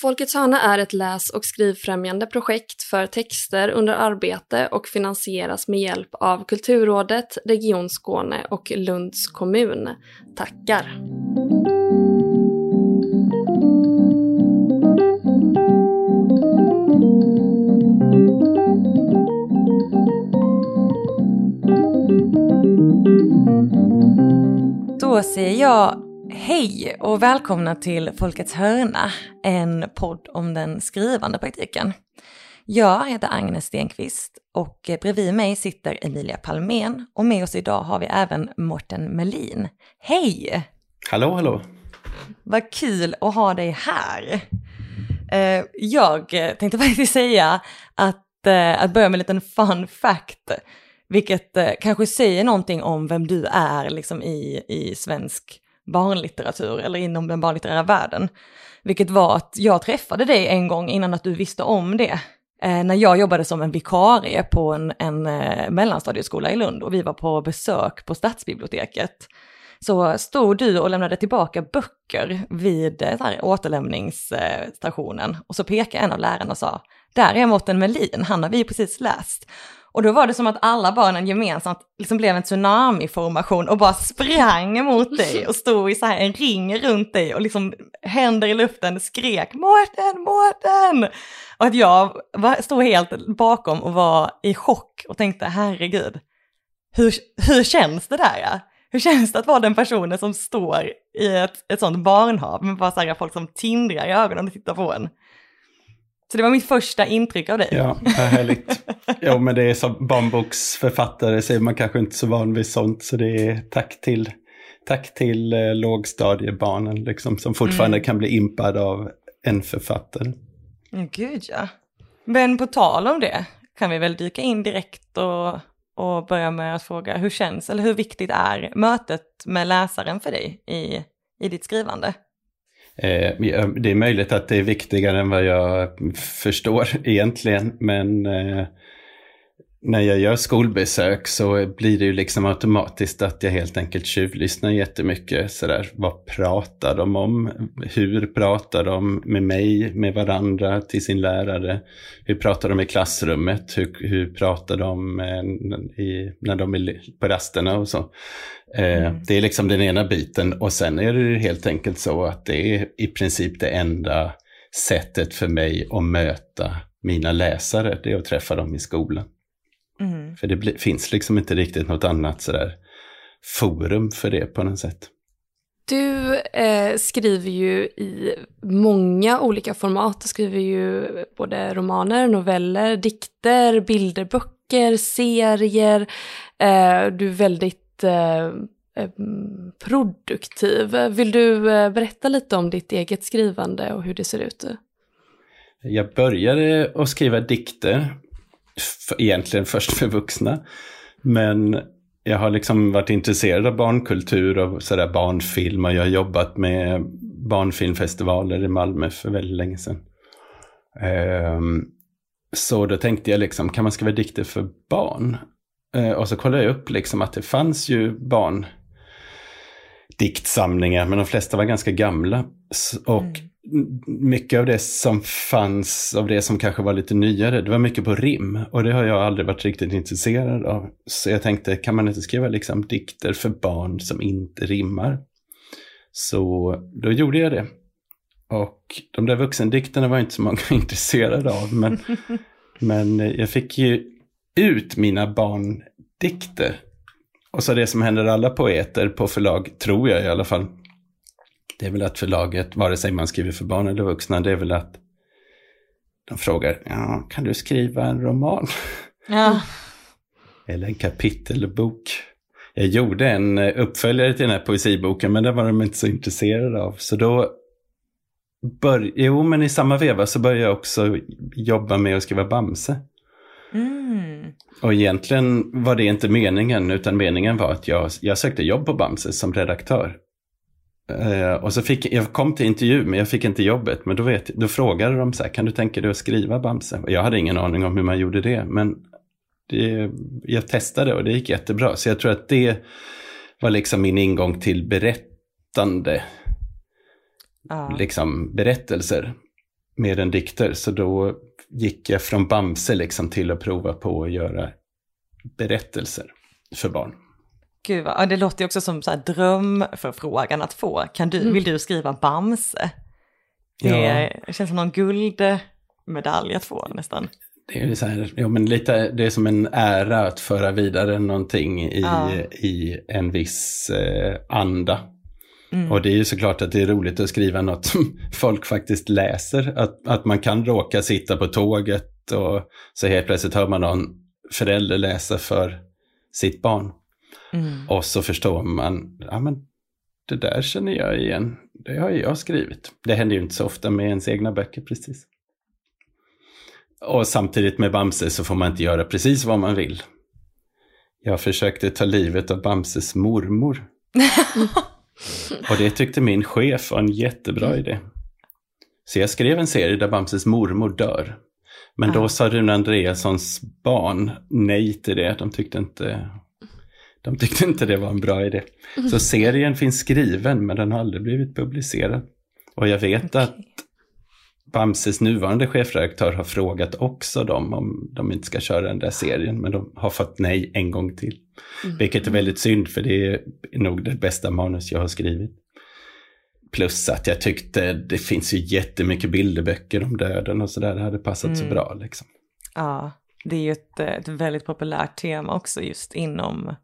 Folkets hörna är ett läs och skrivfrämjande projekt för texter under arbete och finansieras med hjälp av Kulturrådet, Region Skåne och Lunds kommun. Tackar! Då säger jag hej och välkomna till Folkets hörna, en podd om den skrivande praktiken. Jag heter Agnes Stenqvist och bredvid mig sitter Emilia Palmén och med oss idag har vi även Morten Melin. Hej! Hallå, hallå! Vad kul att ha dig här. Eh, jag tänkte faktiskt säga att, eh, att börja med en liten fun fact vilket eh, kanske säger någonting om vem du är liksom i, i svensk barnlitteratur eller inom den barnlitterära världen. Vilket var att jag träffade dig en gång innan att du visste om det. Eh, när jag jobbade som en vikarie på en, en eh, mellanstadieskola i Lund och vi var på besök på stadsbiblioteket. Så stod du och lämnade tillbaka böcker vid eh, här, återlämningsstationen och så pekade en av lärarna och sa, där är Mårten Melin, han har vi precis läst. Och då var det som att alla barnen gemensamt liksom blev en tsunami-formation och bara sprang mot dig och stod i så här en ring runt dig och liksom händer i luften skrek Mårten, Mårten! Och att jag var, stod helt bakom och var i chock och tänkte herregud, hur, hur känns det där? Ja? Hur känns det att vara den personen som står i ett, ett sånt barnhav med bara så här folk som tindrar i ögonen och tittar på en? Så det var mitt första intryck av dig. Ja, härligt. jo, men det är som barnboksförfattare så är man kanske inte så van vid sånt. Så det är tack till, tack till eh, lågstadiebarnen liksom, som fortfarande mm. kan bli impad av en författare. Mm, gud ja. Men på tal om det kan vi väl dyka in direkt och, och börja med att fråga hur känns, eller hur viktigt är mötet med läsaren för dig i, i ditt skrivande? Eh, det är möjligt att det är viktigare än vad jag förstår egentligen, men eh, när jag gör skolbesök så blir det ju liksom automatiskt att jag helt enkelt tjuvlyssnar jättemycket. Sådär, vad pratar de om? Hur pratar de med mig, med varandra, till sin lärare? Hur pratar de i klassrummet? Hur, hur pratar de eh, i, när de är på rasterna och så? Eh, mm. Det är liksom den ena biten och sen är det helt enkelt så att det är i princip det enda sättet för mig att möta mina läsare, det är att träffa dem i skolan. Mm. För det blir, finns liksom inte riktigt något annat sådär forum för det på något sätt. Du eh, skriver ju i många olika format. Du skriver ju både romaner, noveller, dikter, bilderböcker, serier. Eh, du är väldigt eh, eh produktiv. Vill du eh, berätta lite om ditt eget skrivande och hur det ser ut? Jag började att skriva dikter egentligen först för vuxna. Men jag har liksom varit intresserad av barnkultur och sådär barnfilm och jag har jobbat med barnfilmfestivaler i Malmö för väldigt länge sedan. Um, så då tänkte jag liksom, kan man skriva dikter för barn? Uh, och så kollade jag upp liksom att det fanns ju barn diktsamlingar, men de flesta var ganska gamla. Och mm mycket av det som fanns, av det som kanske var lite nyare, det var mycket på rim. Och det har jag aldrig varit riktigt intresserad av. Så jag tänkte, kan man inte skriva liksom dikter för barn som inte rimmar? Så då gjorde jag det. Och de där vuxendikterna var inte så många intresserade av, men, men jag fick ju ut mina barndikter. Och så det som händer alla poeter på förlag, tror jag i alla fall, det är väl att förlaget, vare sig man skriver för barn eller vuxna, det är väl att de frågar, ja, kan du skriva en roman? Ja. eller en kapitelbok. Jag gjorde en eh, uppföljare till den här poesiboken, men den var de inte så intresserade av. Så då, bör, jo men i samma veva så började jag också jobba med att skriva Bamse. Mm. Och egentligen var det inte meningen, utan meningen var att jag, jag sökte jobb på Bamse som redaktör. Uh, och så fick jag kom till intervju, men jag fick inte jobbet. Men då, vet, då frågade de så här, kan du tänka dig att skriva Bamse? Jag hade ingen aning om hur man gjorde det, men det, jag testade och det gick jättebra. Så jag tror att det var liksom min ingång till berättande, ah. liksom berättelser. mer än dikter. Så då gick jag från Bamse liksom till att prova på att göra berättelser för barn. Gud, vad, det låter ju också som så här drömförfrågan att få. Kan du, mm. Vill du skriva Bamse? Det ja. känns som någon guldmedalj att få nästan. Det är, så här, ja, men lite, det är som en ära att föra vidare någonting i, ja. i en viss eh, anda. Mm. Och det är ju såklart att det är roligt att skriva något som folk faktiskt läser. Att, att man kan råka sitta på tåget och så helt plötsligt hör man någon förälder läsa för sitt barn. Mm. Och så förstår man, ja men det där känner jag igen, det har jag skrivit. Det händer ju inte så ofta med ens egna böcker precis. Och samtidigt med Bamse så får man inte göra precis vad man vill. Jag försökte ta livet av Bamses mormor. Och det tyckte min chef var en jättebra idé. Så jag skrev en serie där Bamses mormor dör. Men då sa Rune Andreassons barn nej till det. De tyckte inte, de tyckte inte det var en bra idé. Så serien finns skriven men den har aldrig blivit publicerad. Och jag vet okay. att Bamses nuvarande chefredaktör har frågat också dem om de inte ska köra den där serien, men de har fått nej en gång till. Mm. Vilket är väldigt synd, för det är nog det bästa manus jag har skrivit. Plus att jag tyckte det finns ju jättemycket bilderböcker om döden och sådär, det hade passat mm. så bra liksom. Ja, det är ju ett, ett väldigt populärt tema också just inom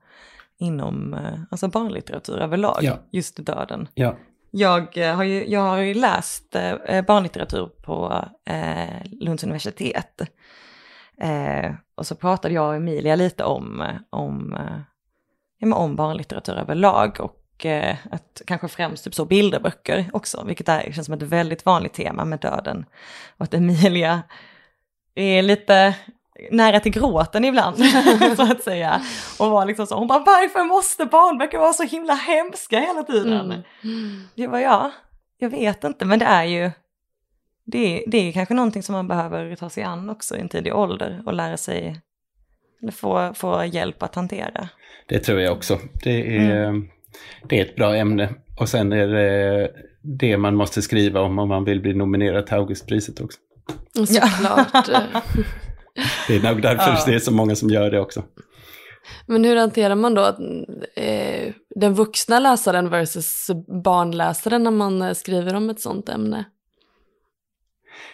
inom eh, alltså barnlitteratur överlag, ja. just döden. Ja. Jag eh, har ju, jag har ju läst eh, barnlitteratur på Lunds universitet. Och så pratade jag och Emilia lite om, om, ja, om barnlitteratur överlag och att kanske främst typ så bilderböcker också, vilket är, känns som ett väldigt vanligt tema med döden. Och att Emilia är lite nära till gråten ibland, så att säga. Och var liksom så, hon bara varför måste barnböcker vara så himla hemska hela tiden? Mm. Jag bara ja, jag vet inte, men det är ju, det är, det är kanske någonting som man behöver ta sig an också i en tidig ålder och lära sig, eller få, få hjälp att hantera. Det tror jag också. Det är, mm. det är ett bra ämne. Och sen är det det man måste skriva om om man vill bli nominerad till Augustpriset också. Såklart. Det är nog därför ja. det är så många som gör det också. Men hur hanterar man då eh, den vuxna läsaren versus barnläsaren när man eh, skriver om ett sånt ämne?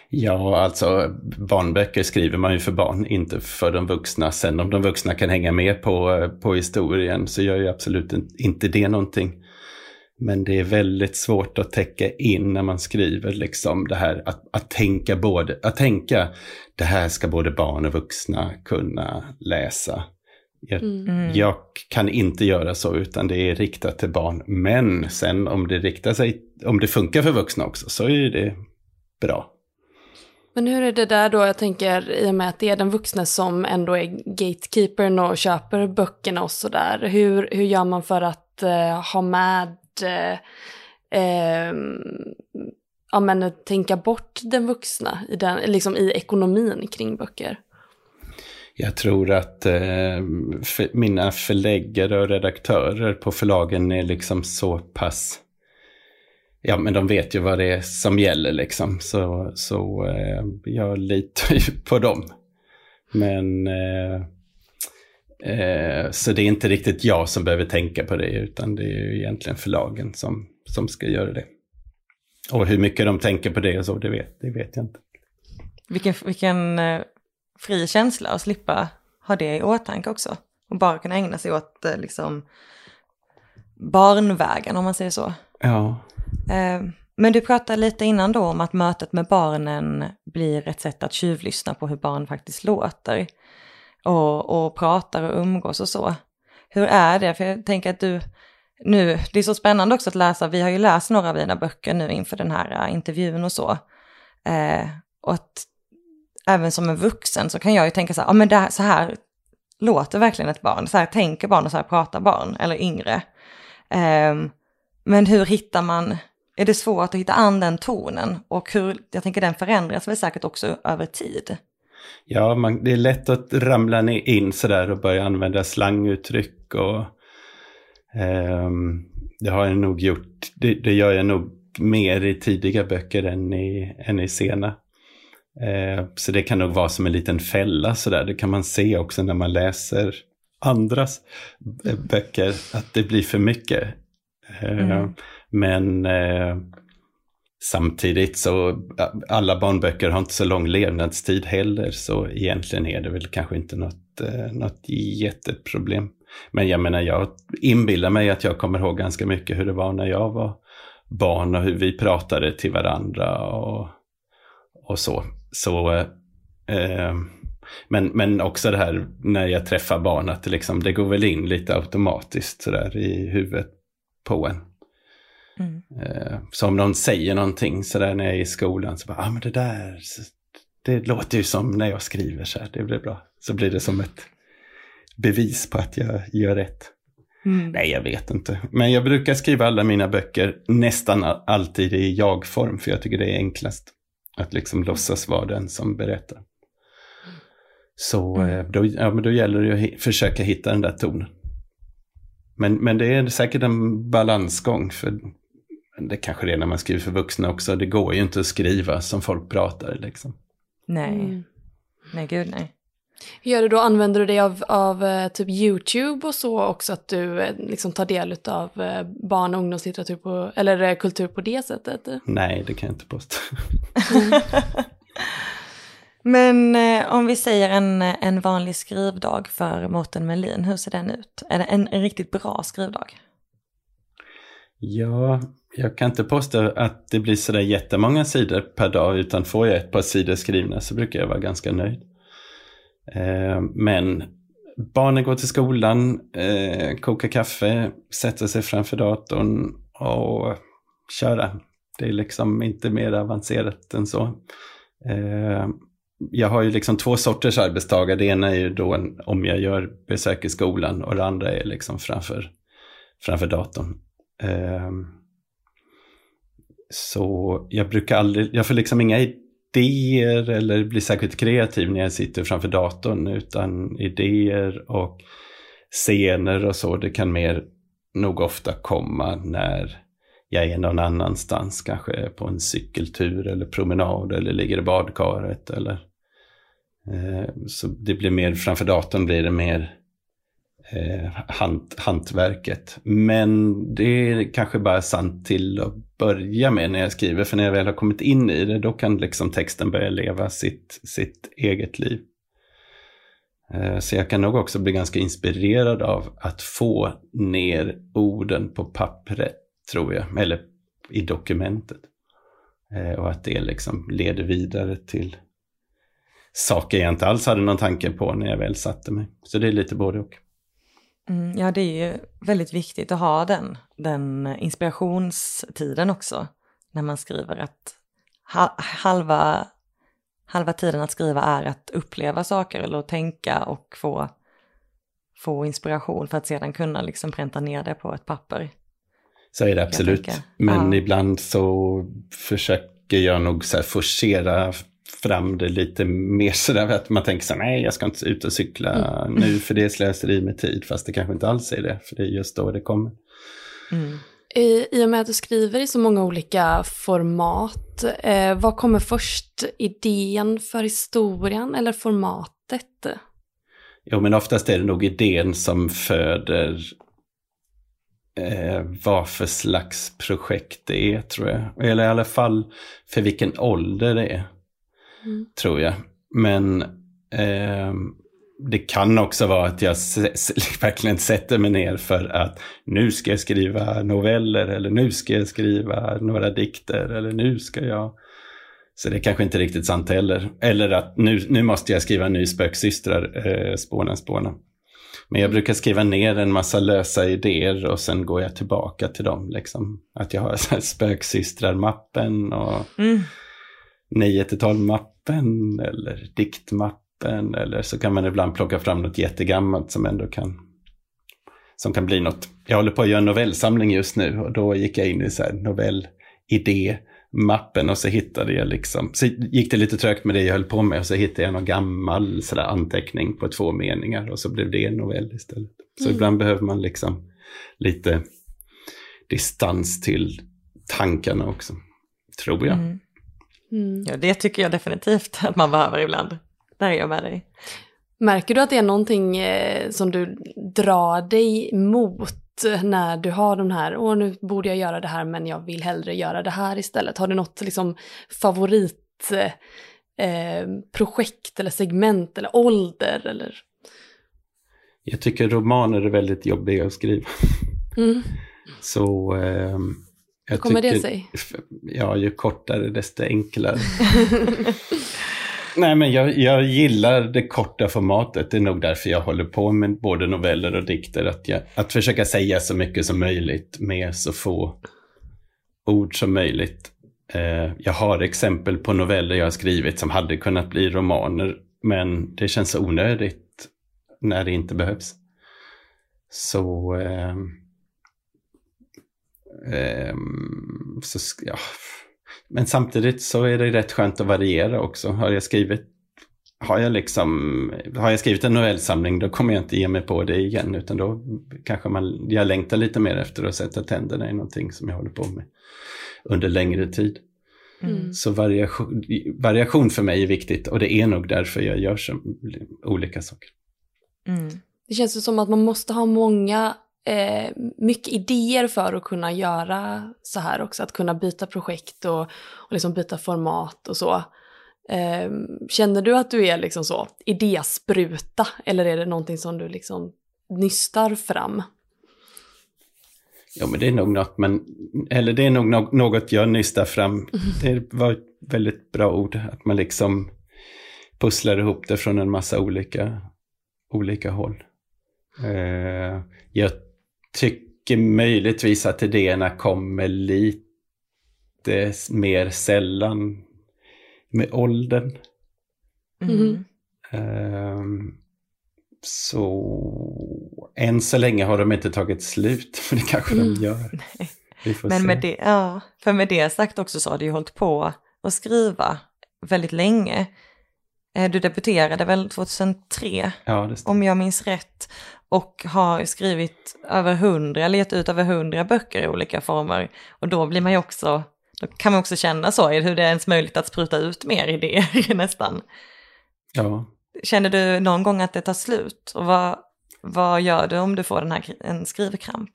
Ja, alltså barnböcker skriver man ju för barn, inte för de vuxna. Sen om de vuxna kan hänga med på, på historien så gör ju absolut inte det någonting. Men det är väldigt svårt att täcka in när man skriver liksom det här att, att tänka både, att tänka det här ska både barn och vuxna kunna läsa. Jag, mm. jag, kan inte göra så utan det är riktat till barn. Men sen om det riktar sig, om det funkar för vuxna också så är det bra. Men hur är det där då, jag tänker i och med att det är den vuxna som ändå är gatekeepern och köper böckerna och sådär. Hur, hur gör man för att uh, ha med eh, eh, ja, men, tänka bort den vuxna i, den, liksom i ekonomin kring böcker? Jag tror att eh, för mina förläggare och redaktörer på förlagen är liksom så pass... Ja, men de vet ju vad det är som gäller liksom. Så, så eh, jag litar ju på dem. Men... Eh, Eh, så det är inte riktigt jag som behöver tänka på det, utan det är egentligen förlagen som, som ska göra det. Och hur mycket de tänker på det och så, det vet, det vet jag inte. Vilken, vilken eh, fri känsla att slippa ha det i åtanke också. Och bara kunna ägna sig åt eh, liksom barnvägen om man säger så. Ja. Eh, men du pratade lite innan då om att mötet med barnen blir ett sätt att tjuvlyssna på hur barn faktiskt låter och, och pratar och umgås och så. Hur är det? För jag tänker att du, nu, det är så spännande också att läsa, vi har ju läst några av dina böcker nu inför den här äh, intervjun och så. Eh, och att även som en vuxen så kan jag ju tänka så här, ja men det här, så här låter verkligen ett barn, så här tänker barn och så här pratar barn, eller yngre. Eh, men hur hittar man, är det svårt att hitta an den tonen? Och hur, jag tänker den förändras väl säkert också över tid. Ja, man, det är lätt att ramla in sådär och börja använda slanguttryck och eh, det har jag nog gjort, det, det, gör jag nog mer i tidiga böcker än i, än i sena. Eh, så det kan nog vara som en liten fälla sådär. Det kan man se också när man läser andras böcker, att det blir för mycket. Eh, mm. Men eh, samtidigt så, alla barnböcker har inte så lång levnadstid heller, så egentligen är det väl kanske inte något, eh, något jätteproblem. Men jag menar, jag inbillar mig att jag kommer ihåg ganska mycket hur det var när jag var barn och hur vi pratade till varandra och, och så. Så eh, eh men, men också det här när jag träffar barn, att det, liksom, det går väl in lite automatiskt sådär i huvudet på en. Mm. Eh, så om någon säger någonting sådär när jag är i skolan, så bara, ah, men det där, det låter ju som när jag skriver så här, det blir bra. Så blir det som ett bevis på att jag gör rätt. Mm. Nej, jag vet inte. Men jag brukar skriva alla mina böcker nästan alltid i jag-form, för jag tycker det är enklast. Att liksom låtsas vara den som berättar. Så mm. Eh, då, ja, men då gäller det att försöka hitta den där tonen. Men, men det är säkert en balansgång. För det kanske det är när man skriver för vuxna också. Det går ju inte att skriva som folk pratar liksom. Nej. Mm. Nej, gud nej. Hur gör du då? Använder du dig av, av eh, typ YouTube och så också? Att du eh, liksom tar del av barn och ungdomslitteratur på, eller kultur på det sättet? Nej, det kan jag inte påstå. Men eh, om vi säger en, en vanlig skrivdag för Mårten Melin, hur ser den ut? Är det en, en riktigt bra skrivdag? Ja, jag kan inte påstå att det blir sådär jättemånga sidor per dag, utan får jag ett par sidor skrivna så brukar jag vara ganska nöjd. Eh, men barnen går till skolan, eh, kokar kaffe, sätter sig framför datorn och köra. Det är liksom inte mer avancerat än så. Eh, jag har ju liksom två sorters arbetstagare. Det ena är ju då en, om jag gör besök i skolan och det andra är liksom framför, framför datorn. Eh, så jag brukar aldrig, jag får liksom inga idéer eller blir särskilt kreativ när jag sitter framför datorn utan idéer och scener och så, det kan mer nog ofta komma när jag är någon annanstans, kanske på en cykeltur eller promenad eller ligger i badkaret eller Eh, så det blir mer, framför datorn blir det mer eh, hant, hantverket. Men det är kanske bara sant till att börja med när jag skriver, för när jag väl har kommit in i det, då kan liksom texten börja leva sitt, sitt eget liv. Eh, så jag kan nog också bli ganska inspirerad av att få ner orden på pappret, tror jag, eller i dokumentet. Eh, och att det liksom leder vidare till saker jag inte alls hade någon tanke på när jag väl satte mig. Så det är lite både och. Mm, ja, det är ju väldigt viktigt att ha den, den inspirationstiden också när man skriver att halva, halva tiden att skriva är att uppleva saker eller att tänka och få, få inspiration för att sedan kunna liksom pränta ner det på ett papper. Så är det absolut. Men ja. ibland så försöker jag nog så här forcera fram det lite mer sådär att man tänker så nej jag ska inte ut och cykla mm. nu för det slösar i med tid, fast det kanske inte alls är det, för det är just då det kommer. Mm. I, I och med att du skriver i så många olika format, eh, vad kommer först? Idén för historien eller formatet? Jo, men oftast är det nog idén som föder eh, vad för slags projekt det är, tror jag. Eller i alla fall för vilken ålder det är. Mm. Tror jag. Men eh, det kan också vara att jag verkligen sätter mig ner för att nu ska jag skriva noveller eller nu ska jag skriva några dikter eller nu ska jag... Så det är kanske inte riktigt sant heller. Eller att nu, nu måste jag skriva en ny spöksystrar, eh, spåna spåna. Men jag brukar skriva ner en massa lösa idéer och sen går jag tillbaka till dem. Liksom. Att jag har spöksystrar-mappen och mm. 9 12-mappen eller diktmappen eller så kan man ibland plocka fram något jättegammalt som ändå kan som kan bli något. Jag håller på att göra en novellsamling just nu och då gick jag in i så här novellidé mappen och så hittade jag liksom, så gick det lite trögt med det jag höll på med och så hittade jag någon gammal sådär anteckning på två meningar och så blev det en novell istället. Så mm. ibland behöver man liksom lite distans till tankarna också, tror jag. Mm. Mm. Ja, det tycker jag definitivt att man behöver ibland. Där är jag med dig. Märker du att det är någonting eh, som du drar dig mot när du har de här, åh nu borde jag göra det här men jag vill hellre göra det här istället. Har du något liksom favorit eh, projekt eller segment eller ålder eller? Jag tycker romaner är väldigt jobbiga att skriva. Mm. Så... Eh, Hur kommer det sig? Ja, ju kortare desto enklare. Nej, men jag, jag gillar det korta formatet. Det är nog därför jag håller på med både noveller och dikter. Att, jag, att försöka säga så mycket som möjligt med så få ord som möjligt. Eh, jag har exempel på noveller jag har skrivit som hade kunnat bli romaner. Men det känns onödigt när det inte behövs. Så... Eh, så ja, men samtidigt så är det rätt skönt att variera också. Har jag skrivit, har jag liksom, har jag skrivit en novellsamling då kommer jag inte ge mig på det igen utan då kanske man, jag längtar lite mer efter att sätta tänderna i någonting som jag håller på med under längre tid. Mm. Så variation, variation för mig är viktigt och det är nog därför jag gör så, olika saker. Mm. Det känns som att man måste ha många eh, mycket idéer för att kunna göra så här också, att kunna byta projekt och, och liksom byta format och så. Eh, känner du att du är liksom så idéspruta eller är det någonting som du liksom nystar fram? Ja, men det är nog något, men, eller det är nog något jag nystar fram. Det var ett väldigt bra ord, att man liksom pusslar ihop det från en massa olika, olika håll. Eh, jag tycker möjligtvis att idéerna kommer lite mer sällan med åldern. Mm. Um, så än så länge har de inte tagit slut, men det kanske mm. de gör. men med det, ja, för med det sagt också så har du ju hållit på att skriva väldigt länge. Eh, du debuterade väl 2003? Ja, om jag minns rätt och har skrivit över hundra, eller gett ut över hundra böcker i olika former. Och då blir man ju också, då kan man också känna så, hur det är ens möjligt att spruta ut mer idéer nästan. Ja. Känner du någon gång att det tar slut? Och vad, vad gör du om du får den här, en skrivkramp?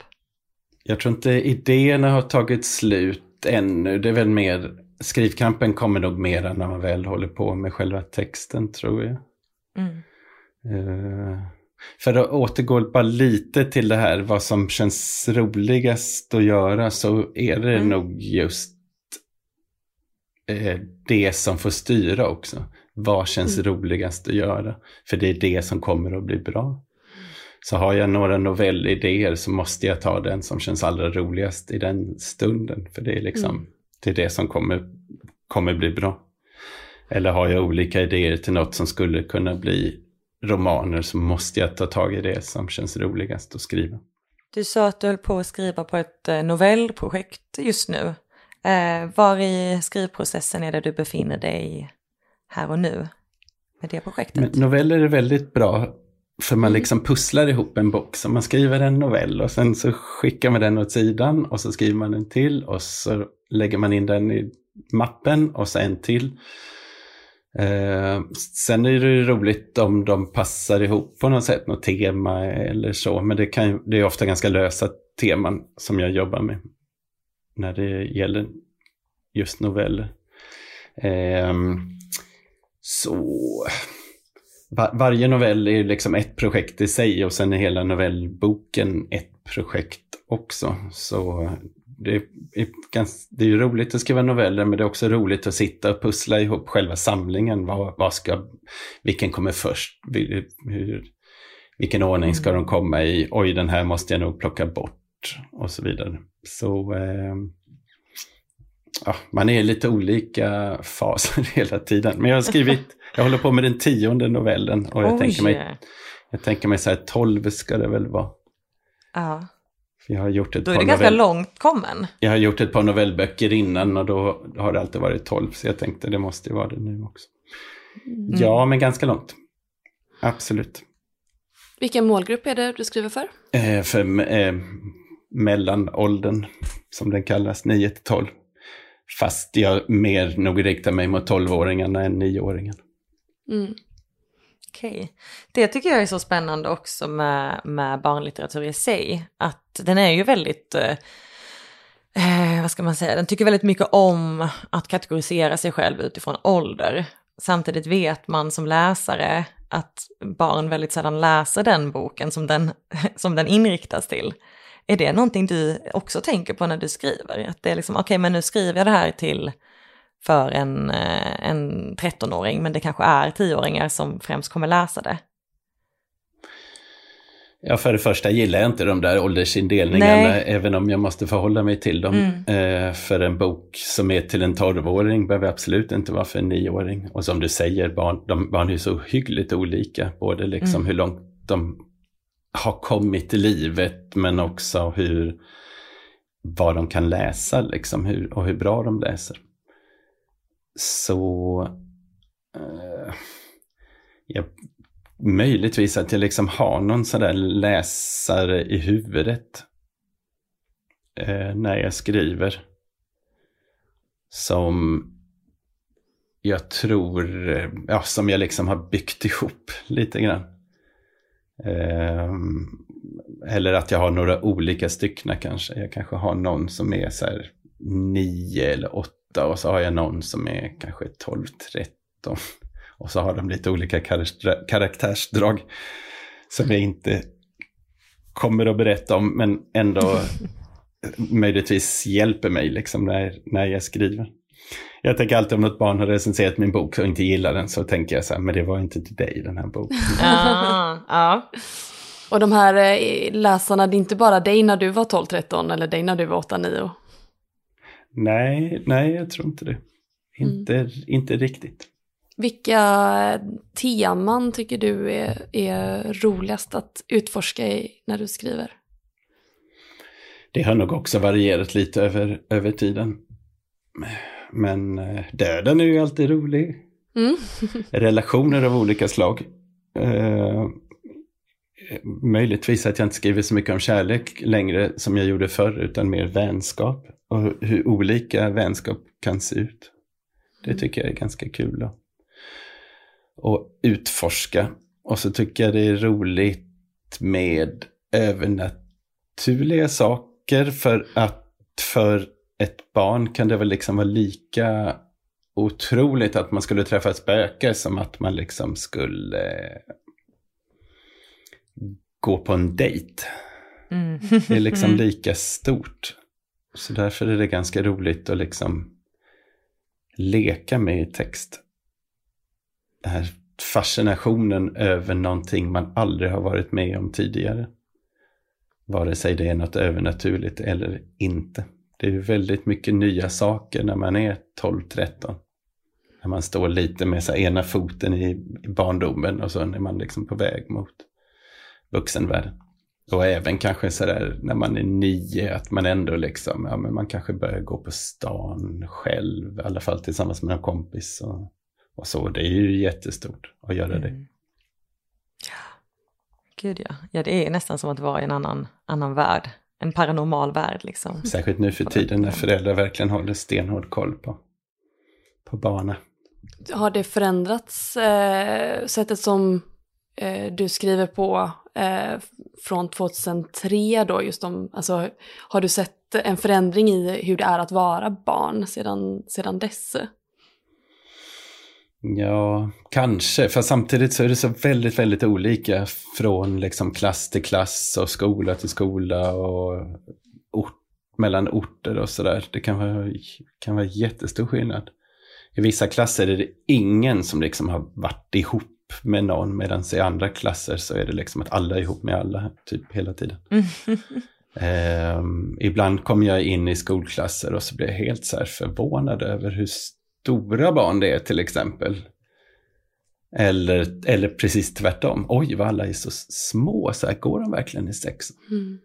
Jag tror inte idéerna har tagit slut ännu. Det är väl mer, skrivkrampen kommer nog mer när man väl håller på med själva texten tror jag. Mm. Uh, för att återgå bara lite till det här, vad som känns roligast att göra, så är det mm. nog just eh, det som får styra också. Vad känns mm. roligast att göra? För det är det som kommer att bli bra. Så har jag några novellidéer så måste jag ta den som känns allra roligast i den stunden. För det är liksom, det är det som kommer, kommer bli bra. Eller har jag olika idéer till något som skulle kunna bli romaner så måste jag ta tag i det som känns roligast att skriva. Du sa att du höll på att skriva på ett eh, novellprojekt just nu. Eh, var i skrivprocessen är det du befinner dig här och nu med det projektet? Men noveller är väldigt bra för man mm. liksom pusslar ihop en bok. Så man skriver en novell och sen så skickar man den åt sidan och så skriver man en till och så lägger man in den i mappen och så en till. Eh, sen är det roligt om de passar ihop på något sätt, något tema eller så. Men det, kan, det är ofta ganska lösa teman som jag jobbar med när det gäller just noveller. Eh, så var, varje novell är liksom ett projekt i sig och sen är hela novellboken ett projekt också. Så det är, ganska, det är ju roligt att skriva noveller men det är också roligt att sitta och pussla ihop själva samlingen. Vad, vad ska, vilken kommer först? Hur, vilken ordning ska de komma i? Oj, den här måste jag nog plocka bort och så vidare. Så eh, ja, man är i lite olika faser hela tiden. Men jag har skrivit, jag håller på med den tionde novellen och jag, tänker mig, jag tänker mig så här, tolv ska det väl vara. Ja. Jag har gjort ett då är det ganska novell... långt kommen. Jag har gjort ett par novellböcker innan och då har det alltid varit tolv. Så jag tänkte det måste ju vara det nu också. Mm. Ja, men ganska långt. Absolut. Vilken målgrupp är det du skriver för? Eh, för eh, mellanåldern, som den kallas, 9 till 12. Fast jag mer nog riktar mig mot 12-åringarna än 9-åringarna. Mm. Okej. Det tycker jag är så spännande också med, med barnlitteratur i sig. Att den är ju väldigt, eh, eh, vad ska man säga, den tycker väldigt mycket om att kategorisera sig själv utifrån ålder. Samtidigt vet man som läsare att barn väldigt sällan läser den boken som den, som den inriktas till. Är det någonting du också tänker på när du skriver? Att det är liksom, okej okay, men nu skriver jag det här till för en, eh, en 13-åring, men det kanske är 10-åringar som främst kommer läsa det. Ja, för det första gillar jag inte de där åldersindelningarna, Nej. även om jag måste förhålla mig till dem. Mm. Eh, för en bok som är till en 12-åring behöver absolut inte vara för en 9-åring. Och som du säger, barn, de, barn är så hyggligt olika, både liksom mm. hur långt de har kommit i livet, men också hur, vad de kan läsa liksom, hur, och hur bra de läser. Så eh, jag möjligtvis att jag liksom har någon sån där läsare i huvudet eh, när jag skriver. Som jag tror, ja, som jag liksom har byggt ihop lite grann. Eh, eller att jag har några olika stycken kanske. Jag kanske har någon som är så här nio eller åtta och så har jag någon som är kanske 12, 13. Och så har de lite olika karaktärsdrag som jag inte kommer att berätta om, men ändå möjligtvis hjälper mig liksom när, när jag skriver. Jag tänker alltid om något barn har recenserat min bok och inte gillar den så tänker jag så här, men det var inte till dig den här boken. ah, ja. Och de här eh, läsarna, det är inte bara dig när du var 12-13 eller dig när du var 8-9? Nej, nej, jag tror inte det. Inte, mm. inte riktigt. Vilka teman tycker du är, är roligast att utforska i när du skriver? Det har nog också varierat lite över, över tiden. Men eh, döden är ju alltid rolig. Mm. Relationer av olika slag. Uh, möjligtvis att jag inte skriver så mycket om kärlek längre som jag gjorde förr, utan mer vänskap. Och hur olika vänskap kan se ut. Det mm. tycker jag är ganska kul. Då och utforska. Och så tycker jag det är roligt med övernaturliga saker för att för ett barn kan det väl liksom vara lika otroligt att man skulle träffa ett spöke som att man liksom skulle gå på en dejt. Mm. Det är liksom lika stort. Så därför är det ganska roligt att liksom leka med text den här fascinationen över någonting man aldrig har varit med om tidigare. Vare sig det är något övernaturligt eller inte. Det är väldigt mycket nya saker när man är 12-13. När man står lite med så ena foten i barndomen och så är man liksom på väg mot vuxenvärlden. Och även kanske sådär när man är nio, att man ändå liksom, ja men man kanske börjar gå på stan själv, i alla fall tillsammans med en kompis. Och och så. Det är ju jättestort att göra det. Mm. Gud ja. ja, det är nästan som att vara i en annan, annan värld. En paranormal värld liksom. Särskilt nu för tiden när föräldrar verkligen håller stenhård koll på, på barnen. Har det förändrats, eh, sättet som eh, du skriver på eh, från 2003 då, just om, alltså har du sett en förändring i hur det är att vara barn sedan, sedan dess? Ja, kanske. För samtidigt så är det så väldigt, väldigt olika från liksom klass till klass och skola till skola och ort, mellan orter och sådär. Det kan vara, kan vara jättestor skillnad. I vissa klasser är det ingen som liksom har varit ihop med någon medan i andra klasser så är det liksom att alla är ihop med alla typ hela tiden. eh, ibland kommer jag in i skolklasser och så blir jag helt så här förvånad över hur stora barn det är till exempel. Eller, eller precis tvärtom. Oj, vad alla är så små. Så här, går de verkligen i sex? Mm.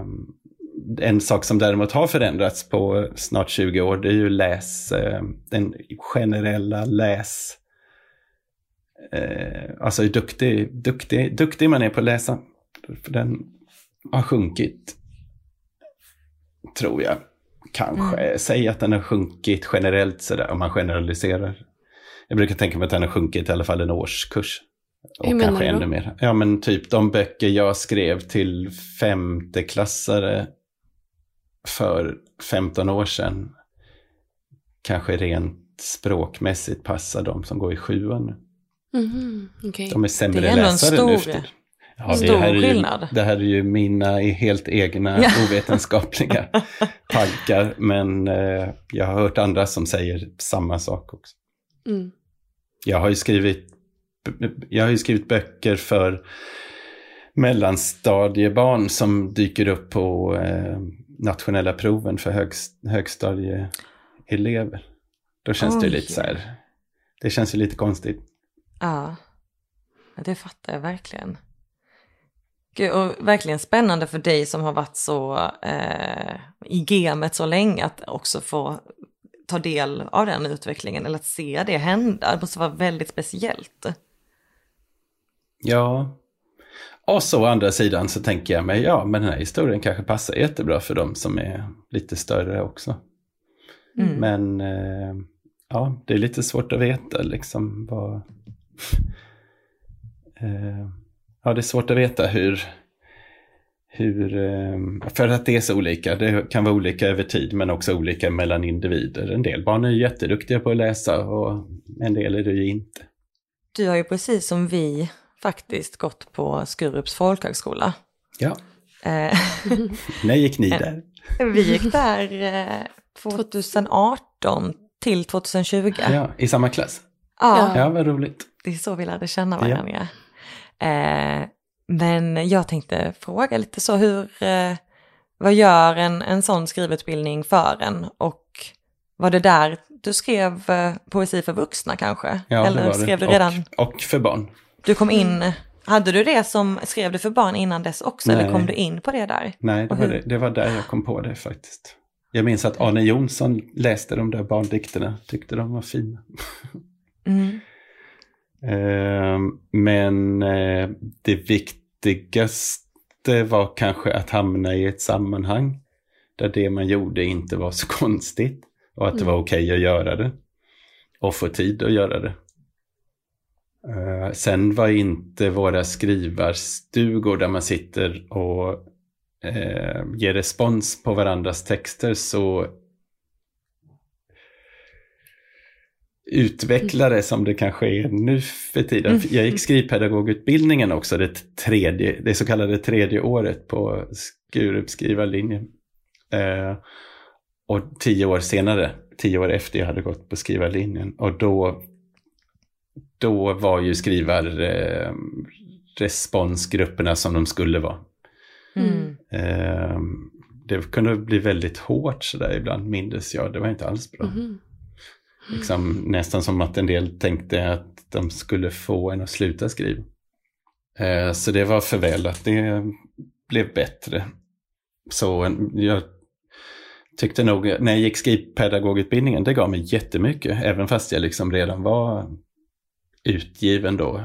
Um, en sak som däremot har förändrats på snart 20 år, det är ju läs, uh, den generella läs... Uh, alltså hur duktig, duktig, duktig man är på att läsa. För den har sjunkit, tror jag. kanske mm. säga att den har sjunkit generellt sådär, om man generaliserar. Jag brukar tänka mig att den har sjunkit i alla fall en årskurs. Och Hur kanske ännu mer. Ja men typ de böcker jag skrev till femteklassare för 15 år sedan kanske rent språkmässigt passar de som går i sjuan. Mm, okay. De är sämre läsare nu. Det är ändå en stor, ja, stor det här skillnad. Ju, det här är ju mina helt egna ja. ovetenskapliga tankar. Men eh, jag har hört andra som säger samma sak också. Mm. Jag har ju skrivit jag har ju skrivit böcker för mellanstadiebarn som dyker upp på eh, nationella proven för högst, högstadieelever. Då känns Oj. det lite så här, det känns ju lite konstigt. Ja, det fattar jag verkligen. Gud, och verkligen spännande för dig som har varit så eh, i gamet så länge att också få ta del av den utvecklingen eller att se det hända. Det måste vara väldigt speciellt. Ja. Och så å andra sidan så tänker jag mig, ja men den här historien kanske passar jättebra för dem som är lite större också. Mm. Men eh, ja, det är lite svårt att veta liksom vad... eh, ja, det är svårt att veta hur, hur, eh, för att det är så olika. Det kan vara olika över tid men också olika mellan individer. En del barn är jätteduktiga på att läsa och en del är det ju inte. Du har ju precis som vi faktiskt gått på Skurups folkhögskola. Ja. Eh, När gick ni där? Vi gick där 2018 eh, till 2020. Ja, I samma klass? Ja. Ja, vad roligt. Det är så vi lärde känna varandra. Ja. Eh, men jag tänkte fråga lite så hur, vad gör en, en sån skrivutbildning för en? Och var det där du skrev poesi för vuxna kanske? Ja, Eller det var det. skrev du redan? Och, och för barn. Du kom in, hade du det som, skrev du för barn innan dess också Nej. eller kom du in på det där? Nej, det var, det, det var där jag kom på det faktiskt. Jag minns att Arne Jonsson läste de där barndikterna, tyckte de var fina. Mm. Uh, men uh, det viktigaste var kanske att hamna i ett sammanhang där det man gjorde inte var så konstigt och att det var mm. okej okay att göra det och få tid att göra det. Uh, sen var inte våra skrivarstugor där man sitter och ger respons på varandras texter så utvecklare som det kanske är nu för tiden. Mm. Jag gick skrivpedagogutbildningen också, det, tredje, det så kallade tredje året på Skurups skrivarlinje. Uh, och tio år senare, tio år efter jag hade gått på skrivarlinjen, och då då var ju skrivarresponsgrupperna eh, som de skulle vara. Mm. Eh, det kunde bli väldigt hårt sådär ibland, mindes jag. Det var inte alls bra. Mm. Liksom, nästan som att en del tänkte att de skulle få en att sluta skriva. Eh, så det var för väl att det blev bättre. Så jag tyckte nog, när jag gick skrivpedagogutbildningen, det gav mig jättemycket. Även fast jag liksom redan var utgiven då.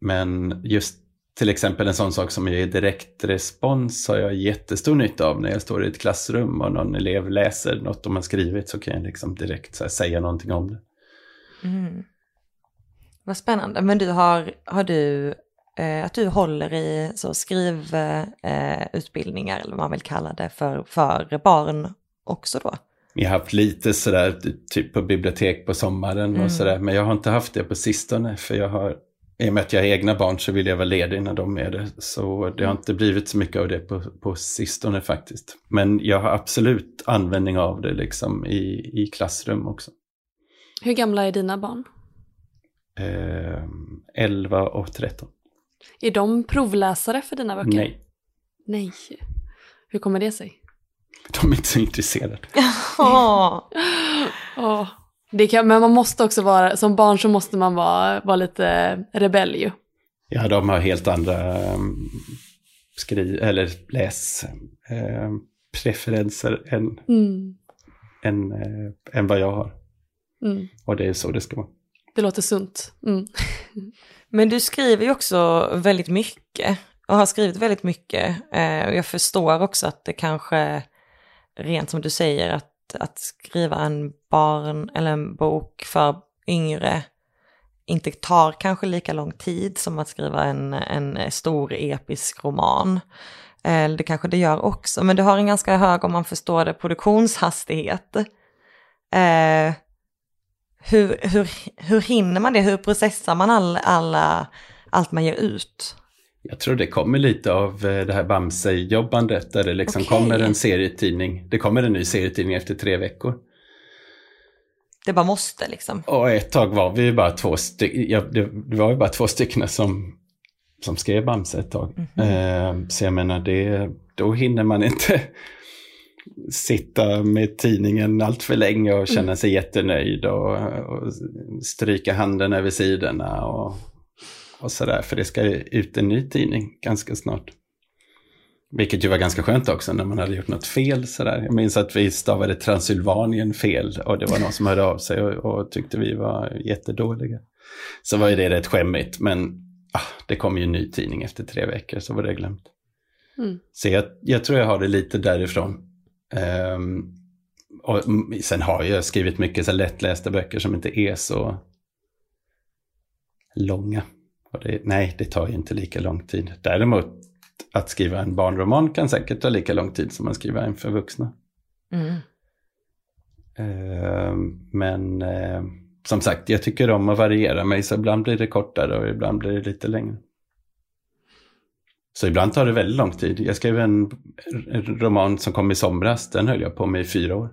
Men just till exempel en sån sak som är direkt respons har jag jättestor nytta av när jag står i ett klassrum och någon elev läser något de har skrivit så kan jag liksom direkt säga någonting om det. Mm. Vad spännande. Men du har, har du, eh, att du håller i så skrivutbildningar eh, eller vad man vill kalla det för, för barn också då? Jag har haft lite sådär, typ på bibliotek på sommaren mm. och sådär. Men jag har inte haft det på sistone. För jag har, i och med att jag har egna barn så vill jag vara ledig när de är det. Så det har inte blivit så mycket av det på, på sistone faktiskt. Men jag har absolut användning av det liksom i, i klassrum också. Hur gamla är dina barn? Eh, 11 och 13. Är de provläsare för dina böcker? Nej. Nej. Hur kommer det sig? De är inte så intresserade. oh. oh. Det kan, men man måste också vara, som barn så måste man vara, vara lite rebell ju. Ja, de har helt andra um, skri eller läs preferenser än, mm. än, uh, än vad jag har. Mm. Och det är så det ska vara. Det låter sunt. Mm. men du skriver ju också väldigt mycket och har skrivit väldigt mycket. Eh, och jag förstår också att det kanske rent som du säger att, att skriva en barn eller en bok för yngre inte tar kanske lika lång tid som att skriva en, en stor episk roman. Eller det kanske det gör också, men det har en ganska hög, om man förstår det, produktionshastighet. Eh, hur, hur, hur hinner man det? Hur processar man all, alla, allt man ger ut? Jag tror det kommer lite av eh, det här Bamse-jobbandet där det liksom okay. kommer en serietidning. Det kommer en ny serietidning efter tre veckor. Det bara måste liksom. Och ett tag var vi bara två stycken, ja, det, var ju bara två stycken som, som skrev Bamse ett tag. Mm -hmm. eh, så jag menar, det, då hinner man inte sitta med tidningen allt för länge och känna mm. sig mm. jättenöjd och, och stryka handen över sidorna och, och sådär. För det ska ut en ny tidning ganska snart. Vilket ju var ganska skönt också när man hade gjort något fel sådär. Jag minns att vi stavade Transylvanien fel och det var någon som hörde av sig och, och tyckte vi var jättedåliga. Så var ju det rätt skämmigt, men ah, det kom ju en ny tidning efter tre veckor så var det glömt. Mm. Så jag, jag, tror jag har det lite därifrån. Um, och sen har jag skrivit mycket så lättlästa böcker som inte är så långa. Det, nej, det tar ju inte lika lång tid. Däremot att skriva en barnroman kan säkert ta lika lång tid som att skriva en för vuxna. Mm. Uh, men uh, som sagt, jag tycker om att variera mig, så ibland blir det kortare och ibland blir det lite längre. Så ibland tar det väldigt lång tid. Jag skrev en, en roman som kom i somras, den höll jag på med i fyra år.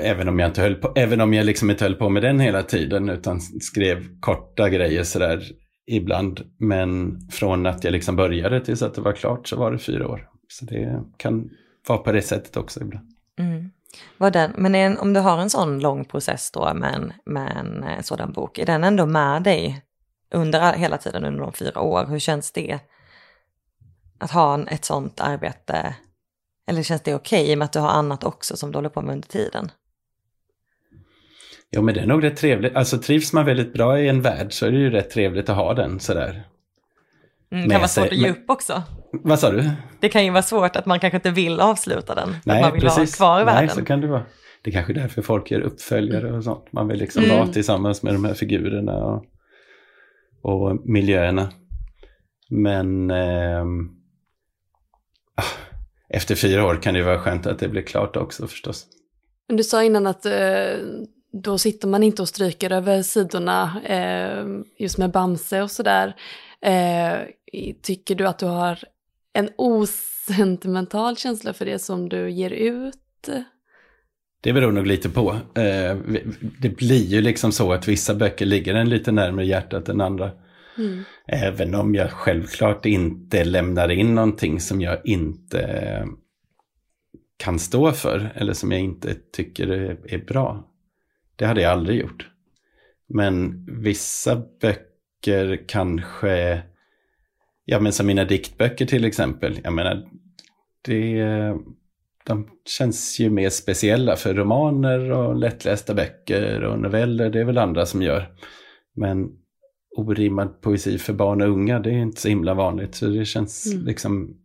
Även om jag inte höll på, även om jag liksom inte höll på med den hela tiden utan skrev korta grejer sådär ibland. Men från att jag liksom började tills att det var klart så var det fyra år. Så det kan vara på det sättet också ibland. Mm. Var den, men en, om du har en sån lång process då med en, med en eh, sådan bok, är den ändå med dig under hela tiden under de fyra år? Hur känns det? Att ha ett sånt arbete, eller känns det okej okay, med att du har annat också som du håller på med under tiden? Ja, men det är nog rätt trevligt. Alltså trivs man väldigt bra i en värld så är det ju rätt trevligt att ha den sådär. Mm, det kan vara svårt att ge upp också. Vad sa du? Det kan ju vara svårt att man kanske inte vill avsluta den. Nej, att man vill precis. ha kvar i världen. Nej, så kan det vara. Det är kanske är därför folk gör uppföljare och sånt. Man vill liksom mm. vara tillsammans med de här figurerna och, och miljöerna. Men eh, efter fyra år kan det vara skönt att det blir klart också förstås. Du sa innan att eh, då sitter man inte och stryker över sidorna eh, just med Bamse och sådär. Eh, tycker du att du har en osentimental känsla för det som du ger ut? Det beror nog lite på. Det blir ju liksom så att vissa böcker ligger en lite närmare hjärtat än andra. Mm. Även om jag självklart inte lämnar in någonting som jag inte eh, kan stå för eller som jag inte tycker är bra. Det hade jag aldrig gjort. Men vissa böcker kanske, ja men som mina diktböcker till exempel, jag menar, det, de känns ju mer speciella för romaner och lättlästa böcker och noveller, det är väl andra som gör. Men orimmad poesi för barn och unga, det är inte så himla vanligt. Så det känns mm. liksom...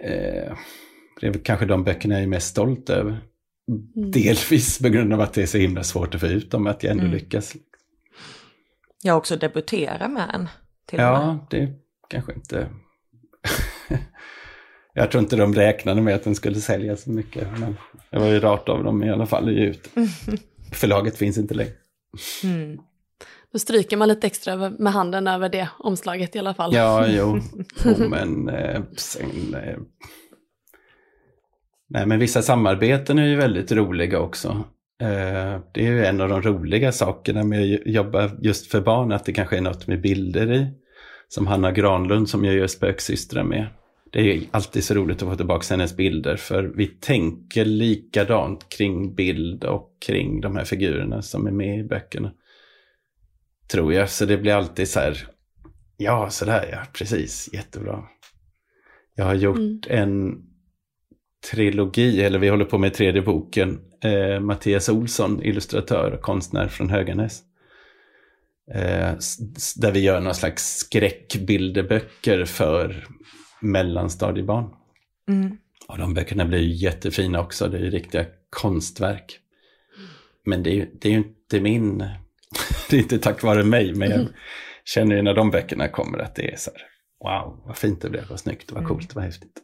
Eh, det är väl kanske de böckerna jag är mest stolt över. Mm. Delvis på grund av att det är så himla svårt att få ut dem, att jag ändå mm. lyckas. Jag också debutera med en. Ja, det kanske inte... jag tror inte de räknade med att den skulle sälja så mycket. Men det var ju rart av dem i alla fall att ge ut. Förlaget finns inte längre. Mm. Då stryker man lite extra med handen över det omslaget i alla fall. Ja, jo. jo men eh, sen... Eh, Nej, men vissa samarbeten är ju väldigt roliga också. Eh, det är ju en av de roliga sakerna med att jobba just för barn, att det kanske är något med bilder i. Som Hanna Granlund som jag gör Spöksystrar med. Det är ju alltid så roligt att få tillbaka hennes bilder för vi tänker likadant kring bild och kring de här figurerna som är med i böckerna. Tror jag, så det blir alltid så här, ja sådär ja, precis, jättebra. Jag har gjort mm. en trilogi, eller vi håller på med tredje boken. Eh, Mattias Olsson, illustratör och konstnär från Höganäs. Eh, där vi gör någon slags skräckbilderböcker för mellanstadiebarn. Mm. Och de böckerna blir ju jättefina också, det är ju riktiga konstverk. Men det är ju, det är ju inte min, det är inte tack vare mig, men jag känner ju när de böckerna kommer att det är så här, wow, vad fint det blev, vad snyggt, vad coolt, vad häftigt.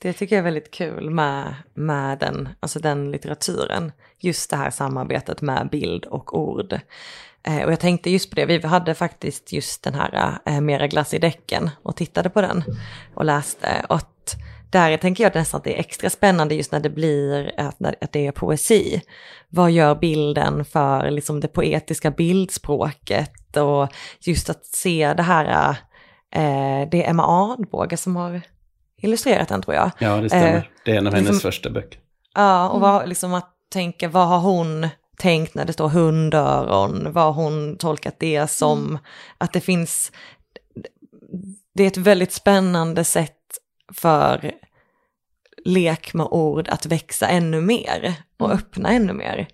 Det tycker jag är väldigt kul med, med den, alltså den litteraturen. Just det här samarbetet med bild och ord. Eh, och jag tänkte just på det, vi hade faktiskt just den här eh, Mera glass i däcken och tittade på den och läste. Och där tänker jag nästan att det är extra spännande just när det blir att, att det är poesi. Vad gör bilden för liksom det poetiska bildspråket och just att se det här, eh, det är Emma Adbåge som har illustrerat den tror jag. Ja, det stämmer. Eh, det är en av hennes liksom- första böcker. Ja, och vad, liksom att tänka, vad har hon tänkt när det står hundöron? Vad har hon tolkat det som? Att det finns, det är ett väldigt spännande sätt för lek med ord att växa ännu mer och öppna ännu mer.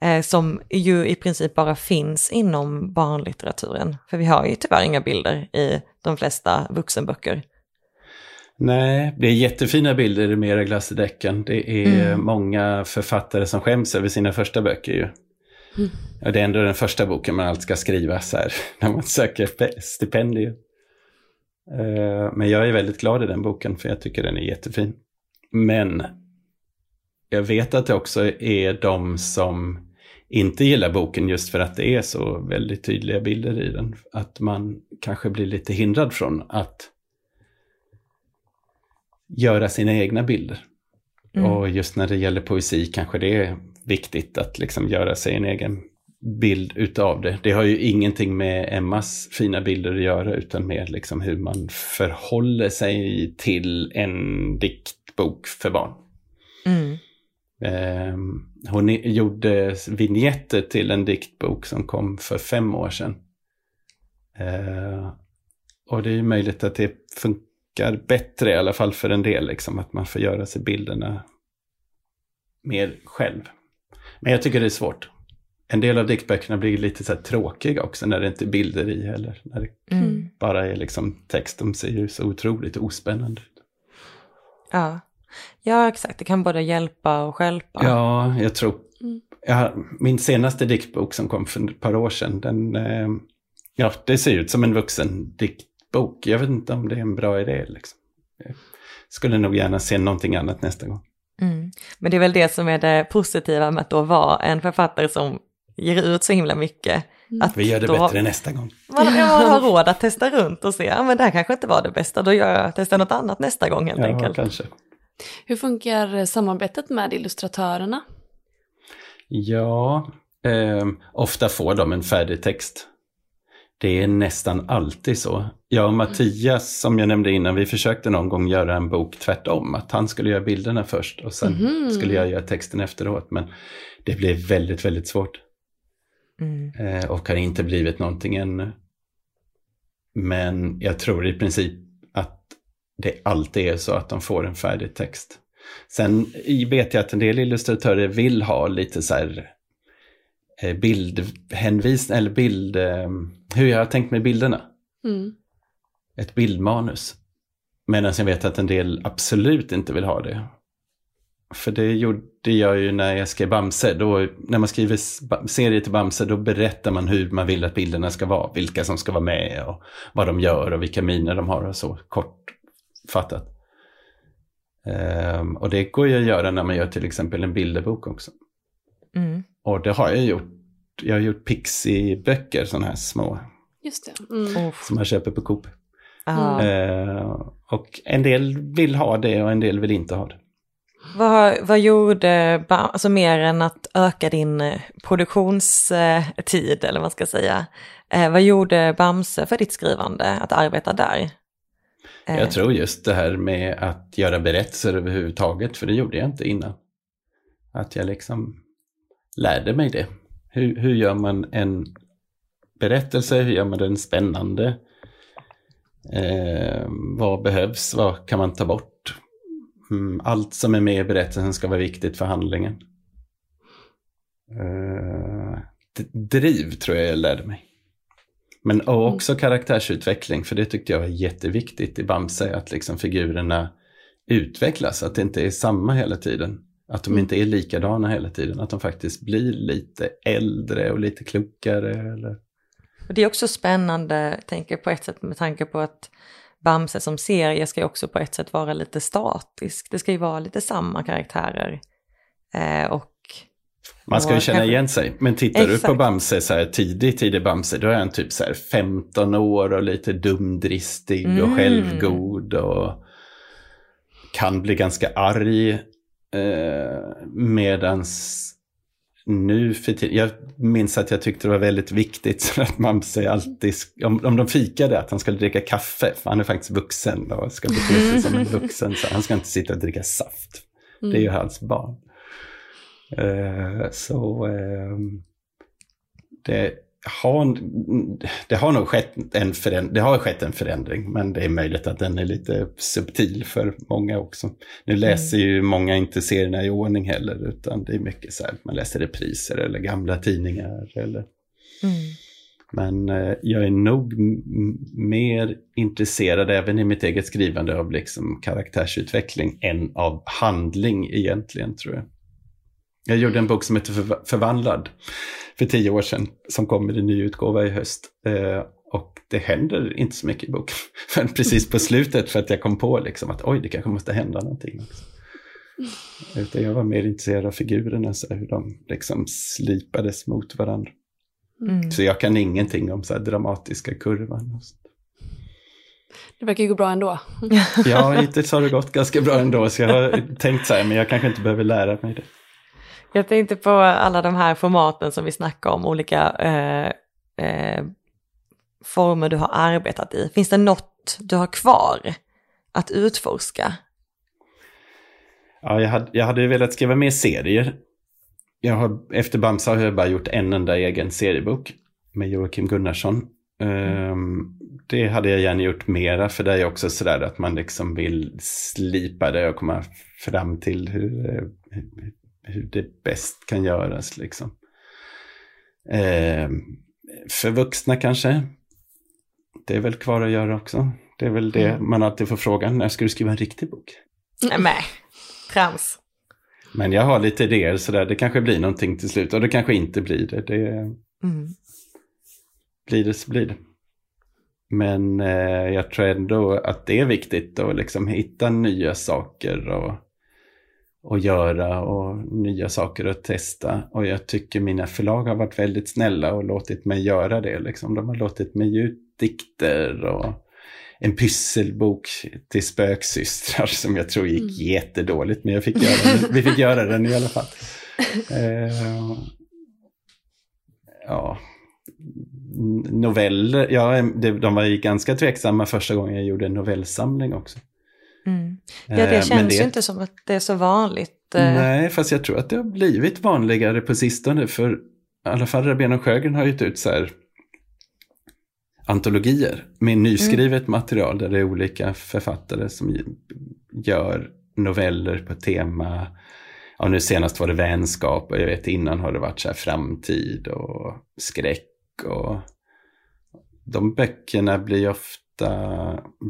Eh, som ju i princip bara finns inom barnlitteraturen. För vi har ju tyvärr inga bilder i de flesta vuxenböcker. Nej, det är jättefina bilder i Mera glass i däcken. Det är Mm. många författare som skäms över sina första böcker ju. Ja, det är ändå den första boken man alltid ska skriva så här, när man söker pe- stipendium. Eh, Men jag är väldigt glad i den boken för jag tycker den är jättefin. Men jag vet att det också är de som inte gillar boken just för att det är så väldigt tydliga bilder i den. Att man kanske blir lite hindrad från att göra sina egna bilder. Och just när det gäller poesi kanske det är viktigt att liksom göra sig en egen bild utav det. Det har ju ingenting med Emmas fina bilder att göra utan med liksom hur man förhåller sig till en diktbok för barn. Mm. Eh, hon gjorde vignetter till en diktbok som kom för fem år sedan. Eh, och det är ju möjligt att det funkar bättre, i alla fall för en del, liksom, att man får göra sig bilderna mer själv. Men jag tycker det är svårt. En del av diktböckerna blir lite så här tråkiga också när det inte är bilder i heller. När det Mm. bara är liksom text, de ser ju så otroligt ospännande ut. Ja. ja, exakt. Det kan både hjälpa och stjälpa. Ja, jag tror... Mm. Ja, min senaste diktbok som kom för ett par år sedan, den... Eh, ja, det ser ut som en vuxen diktbok. Jag vet inte om det är en bra idé. Liksom. Jag skulle nog gärna se någonting annat nästa gång. Mm. Men det är väl det som är det positiva med att då vara en författare som ger ut så himla mycket. Att Vi gör det då bättre nästa gång. Man, man har råd att testa runt och se, ja men det här kanske inte var det bästa, då gör jag, testar något annat nästa gång helt Ja, enkelt. kanske. Hur funkar samarbetet med illustratörerna? Ja, eh, ofta får de en färdig text. Det är nästan alltid så. Jag och Mattias, som jag nämnde innan, vi försökte någon gång göra en bok tvärtom. Att han skulle göra bilderna först och sen Mhm. skulle jag göra texten efteråt. Men det blev väldigt, väldigt svårt. Mm. Eh, och har inte blivit någonting ännu. Men jag tror i princip att det alltid är så att de får en färdig text. Sen vet jag att en del illustratörer vill ha lite så här eh, bildhänvisning, eller bild, eh, hur jag har tänkt med bilderna. Mm. Ett bildmanus. Medan jag vet att en del absolut inte vill ha det. För det gjorde jag ju när jag skrev Bamse. Då, när man skriver serier till Bamse, då berättar man hur man vill att bilderna ska vara. Vilka som ska vara med och vad de gör och vilka miner de har och så kortfattat. Ehm, och det går ju att göra när man gör till exempel en bilderbok också. Mm. Och det har jag gjort. Jag har gjort Pixie-böcker, sådana här små, Just det. Mm. Uff. som man köper på Coop. Ja. Eh, och en del vill ha det och en del vill inte ha det. Vad, vad gjorde, alltså mer än att öka din eh, produktionstid, eller vad man ska säga, eh, vad gjorde Bamse för ditt skrivande, att arbeta där? Eh, Jag tror just det här med att göra berättelser överhuvudtaget, för det gjorde jag inte innan. Att jag liksom lärde mig det. Hur, hur gör man en berättelse? Hur gör man den spännande? Eh, vad behövs? Vad kan man ta bort? Mm, allt som är med i berättelsen ska vara viktigt för handlingen. D- driv tror jag jag lärde mig. Men och också karaktärsutveckling, för det tyckte jag var jätteviktigt i Bamse, att liksom figurerna utvecklas, att det inte är samma hela tiden. Att de Mm. inte är likadana hela tiden, att de faktiskt blir lite äldre och lite klokare. Eller... Och det är också spännande, tänker på ett sätt med tanke på att Bamse som serie ska ju också på ett sätt vara lite statisk. Det ska ju vara lite samma karaktärer. Eh, och Man ska ju Och känna igen sig. Men tittar du på Exakt. Bamse, så här, tidig, tidig Bamse, då är han typ så här 15 år och lite dumdristig och Mm. självgod och kan bli ganska arg. Eh, medans nu för tiden, jag minns att jag tyckte det var väldigt viktigt så att Bamse alltid, sk- om, om de fikade, att han skulle dricka kaffe, för han är faktiskt vuxen och ska bete sig som en vuxen, så han ska inte sitta och dricka saft. Det är ju hans barn. Eh, så ehm, det, har, det har nog skett en, föränd, det har skett en förändring, men det är möjligt att den är lite subtil för många också. Nu läser ju många inte serierna i ordning heller, utan det är mycket så här, man läser repriser eller gamla tidningar. Eller, mm, men eh, jag är nog mer intresserad även i mitt eget skrivande av liksom karaktärsutveckling än av handling egentligen tror jag. Jag gjorde en bok som heter Förv- Förvandlad för tio år sedan som kom i ny utgåva i höst. Eh, och det händer inte så mycket i boken. Men precis på slutet för att jag kom på liksom att oj, det kanske måste hända någonting. Också. Utan jag var mer intresserad av figurerna, så hur de liksom slipades mot varandra. mm. Så jag kan ingenting om så här dramatiska kurvan. och sånt. Det verkar ju gå bra ändå. Ja, hittills har det gått ganska bra ändå, så jag har tänkt så här, men jag kanske inte behöver lära mig det. Jag tänkte på alla de här formaten som vi snackar om, olika eh, eh, former du har arbetat i. Finns det något du har kvar att utforska? Ja, jag hade, jag hade ju velat skriva mer serier. Jag har, efter Bamsa har jag bara gjort en enda egen seriebok med Joakim Gunnarsson. Ehm, det hade jag gärna gjort mera, för det är också sådär att man liksom vill slipa det och komma fram till hur, eh, hur- det bäst kan göras. Liksom. Ehm, för vuxna kanske. Det är väl kvar att göra också. Det är väl det Mm. man alltid får frågan, när ska du skriva en riktig bok? Nej, trams. Men jag har lite idéer sådär, det kanske blir någonting till slut och det kanske inte blir det. det Mm. blir det så blir det. Men eh, jag tror ändå att det är viktigt att liksom hitta nya saker och, och göra och nya saker att testa. Och jag tycker mina förlag har varit väldigt snälla och låtit mig göra det. Liksom. De har låtit mig ge ut dikter och en pysselbok till spöksystrar som jag tror gick Mm. jättedåligt. Men jag fick göra den. vi fick göra den i alla fall. Eh, ja, noveller, ja, de var ju ganska tveksamma första gången jag gjorde en novellsamling också. Mm. Ja, Eh, det men känns det- ju inte som att det är så vanligt. eh. Nej, fast jag tror att det har blivit vanligare på sistone. För i alla fall Rabén och Sjögren har gett ut så här antologier med nyskrivet material där det är olika författare som gör noveller på tema, ja nu senast var det vänskap och jag vet innan har det varit så här framtid och skräck och de böckerna blir ofta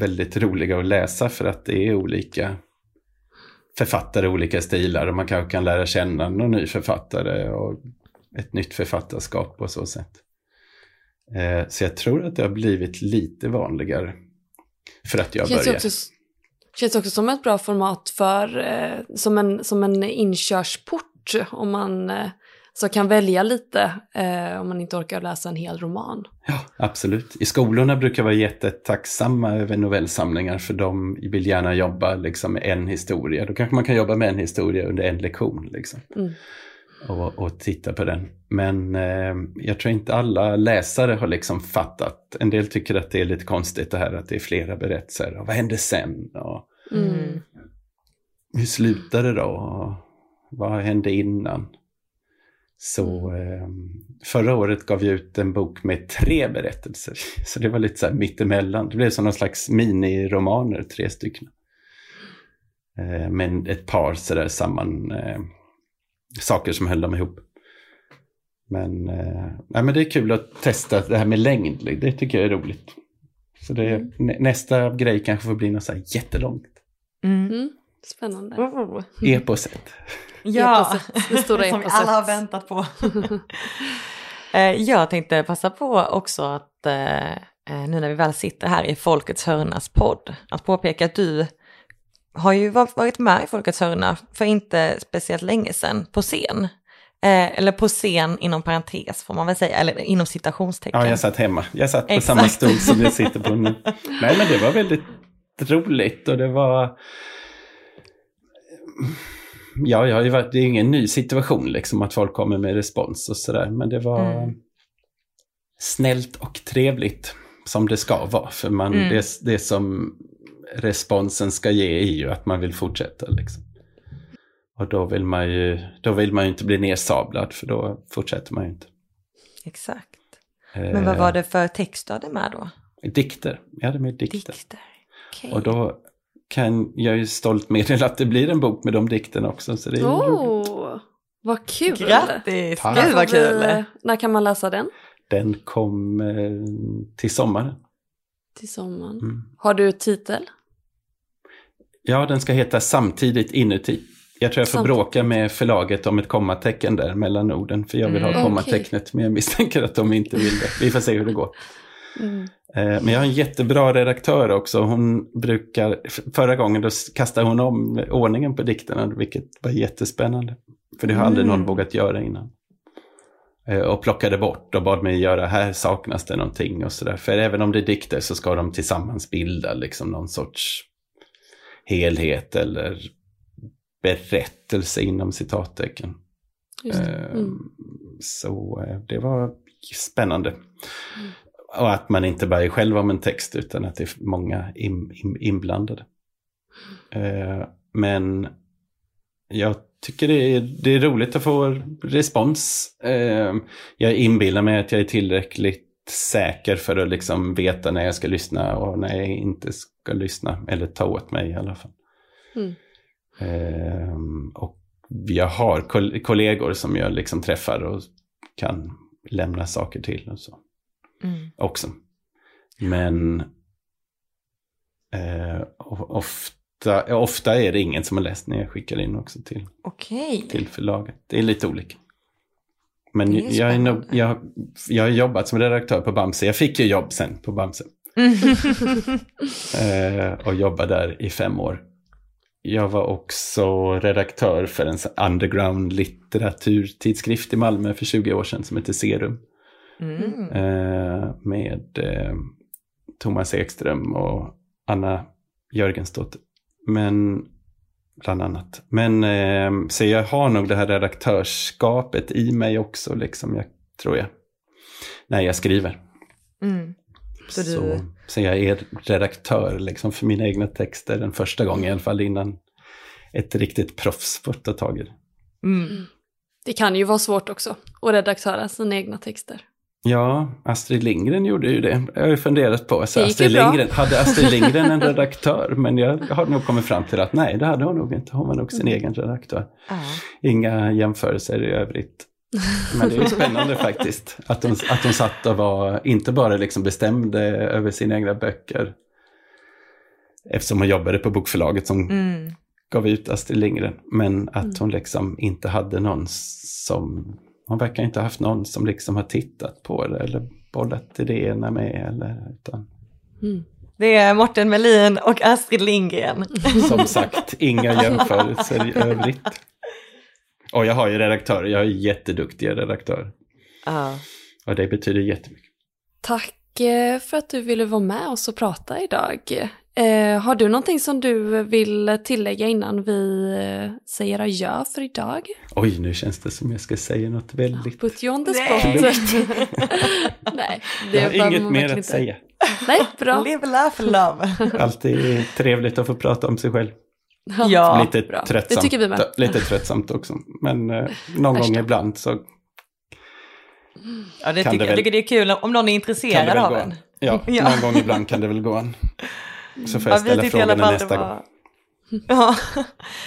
väldigt roliga att läsa för att det är olika författare, olika stilar och man kanske kan lära känna någon ny författare och ett nytt författarskap på så sätt. Eh, Så jag tror att det har blivit lite vanligare för att jag Känns började. också, känns också som ett bra format för, eh, som, en, som en inkörsport om man eh, så kan välja lite eh, om man inte orkar läsa en hel roman. Ja, absolut. I skolorna brukar vara jättetacksamma över novellsamlingar för de vill gärna jobba liksom med en historia. Då kanske man kan jobba med en historia under en lektion. Liksom. Mm. och, och titta på den. Men eh, jag tror inte alla läsare har liksom fattat. En del tycker att det är lite konstigt det här att det är flera berättelser. Och vad hände sen? Och Mm. hur slutade det då? Och vad hände innan? Så eh, förra året gav jag ut en bok med tre berättelser. Så det var lite så här mittemellan. Det blev som någon slags miniromaner, tre stycken. Eh, men ett par sådär samman, eh, saker som höll dem ihop. Men, eh, nej, men det är kul att testa det här med längd. Det tycker jag är roligt. Så det, nä, nästa grej kanske får bli något så här jättelångt. Mm. Spännande. Oh. Eposet. Ja, Eposet, det stora som vi eposet. alla har väntat på. Eh, Jag tänkte passa på också att eh, eh, nu när vi väl sitter här i Folkets hörnas podd, att påpeka att du har ju va- varit med i Folkets hörna för inte speciellt länge sedan på scen. Eh, eller på scen inom parentes får man väl säga, eller inom citationstecken. Ja, jag satt hemma. Jag satt på Exakt. samma stol som jag sitter på nu. Nej, men det var väldigt roligt och det var... Ja, jag varit... det är ingen ny situation liksom att folk kommer med respons och sådär. Men det var Mm. snällt och trevligt som det ska vara. För man, Mm. det, det som responsen ska ge är ju att man vill fortsätta. Liksom. Och då vill, man ju, då vill man inte bli nersablad för då fortsätter man ju inte. Exakt. Men vad var det för text du hade med då? Eh, Dikter. Jag hade med dikter. Dikter. Okej. Och då kan jag ju stolt meddela att det blir en bok med de dikterna också. Så det är. Oh, vad kul! Grattis! Tack. Gud vad kul! När kan man läsa den? Den kom eh, till sommaren. Till sommaren. Mm. Har du titel? Ja, den ska heta Samtidigt inuti. Jag tror jag får Samtidigt. bråka med förlaget om ett kommatecken där mellan orden. För jag vill ha Mm. kommatecknet, men jag misstänker att de inte vill det. Vi får se hur det går. Mm. Eh, Men jag har en jättebra redaktör också. Hon brukar, förra gången då kastade hon om ordningen på dikterna, vilket var jättespännande. För det har aldrig Mm. någon vågat göra innan. Eh, Och plockade bort och bad mig göra, här saknas det någonting och sådär. För även om det är dikter så ska de tillsammans bilda liksom någon sorts helhet eller berättelse inom citattecken. Det. Mm. Så eh, det var spännande. Och att man inte bara är själv om en text utan att det är många in, in, inblandade. Eh, Men jag tycker det är, det är roligt att få respons. Eh, Jag inbillar mig att jag är tillräckligt säker för att liksom veta när jag ska lyssna och när jag inte ska lyssna. Eller ta åt mig i alla fall. Mm. Ehm, och jag har kol- kollegor som jag liksom träffar och kan lämna saker till och så Mm. också. Men eh, ofta, ofta är det ingen som har läst när jag skickar in också till, Okej. till förlaget. Det är lite olika. Men är jag, är nog, jag, jag har jobbat som redaktör på Bamse. Jag fick ju jobb sen på Bamse. eh, och jobbade där i fem år. Jag var också redaktör för en underground litteraturtidskrift i Malmö för 20 år sedan som heter Serum. Mm. Eh, med eh, Thomas Ekström och Anna Jörgensdotter. Men bland annat. Men eh, så jag har nog det här redaktörskapet i mig också, liksom, jag, tror jag. När jag skriver. Mm. Så Så, du- så, jag är redaktör liksom, för mina egna texter den första gången i alla fall innan ett riktigt proffs får ta tag i det. Mm. Det kan ju vara svårt också att redaktöra sina egna texter. Ja, Astrid Lindgren gjorde ju det. Jag har ju funderat på. Så Astrid. Lindgren, hade Astrid Lindgren en redaktör? Men jag har nog kommit fram till att nej, det hade hon nog inte. Hon var nog sin egen redaktör. Ja. Inga jämförelser i övrigt. Men det är spännande faktiskt. Att hon, att hon satt och var, inte bara liksom bestämde över sina egna böcker. Eftersom hon jobbade på bokförlaget som Mm. gav ut Astrid Lindgren. Men att Mm. hon liksom inte hade någon som... Hon verkar inte ha haft någon som liksom har tittat på det eller bollat idéerna med. Eller, utan, Mm. Det är Morten Melin och Astrid Lindgren. som sagt, inga jämförelser i övrigt. Och jag har ju redaktörer, jag har ju jätteduktiga redaktörer. Ja. Och det betyder jättemycket. Tack eh, för att du ville vara med oss och prata idag. Eh, har du någonting som du vill tillägga innan vi eh, säger adjö för idag? Oj, nu känns det som jag ska säga något väldigt... Put you on the Nej. spot. Nej, det Jag har inget mer att inte. säga. Nej, bra. Live, laugh, love. Alltid trevligt att få prata om sig själv. Ja, lite, bra. tröttsamt, Det tycker vi med. lite tröttsamt också. Men eh, någon Värsta. gång ibland så Ja, det tycker, det jag väl- tycker det är kul om någon är intresserad av en. Ja, Ja. någon gång ibland kan det väl gå an. Så får Ja, jag vi ställa tyckte i alla frågorna fall nästa det gång. var... Ja,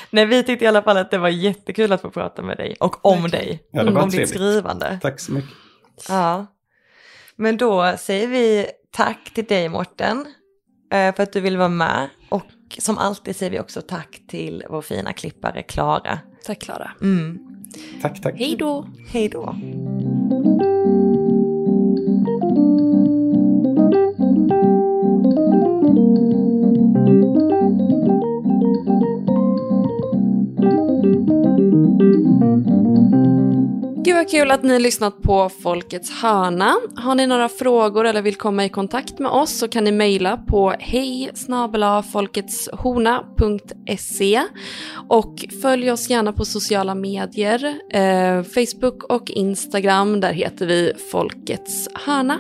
nej vi tyckte i alla fall att det var jättekul att få prata med dig och om dig. Ja, det var om ditt trevligt. skrivande. Tack så mycket. Ja. Men då säger vi tack till dig Morten eh, för att du vill vara med och Och som alltid säger vi också tack till vår fina klippare Klara. Tack Klara. Mm. Tack, tack. Hej då. Hej då. Gud vad kul att ni har lyssnat på Folkets hörna. Har ni några frågor eller vill komma i kontakt med oss så kan ni mejla på hej och följ oss gärna på sociala medier, eh, Facebook och Instagram. Där heter vi Folkets hörna.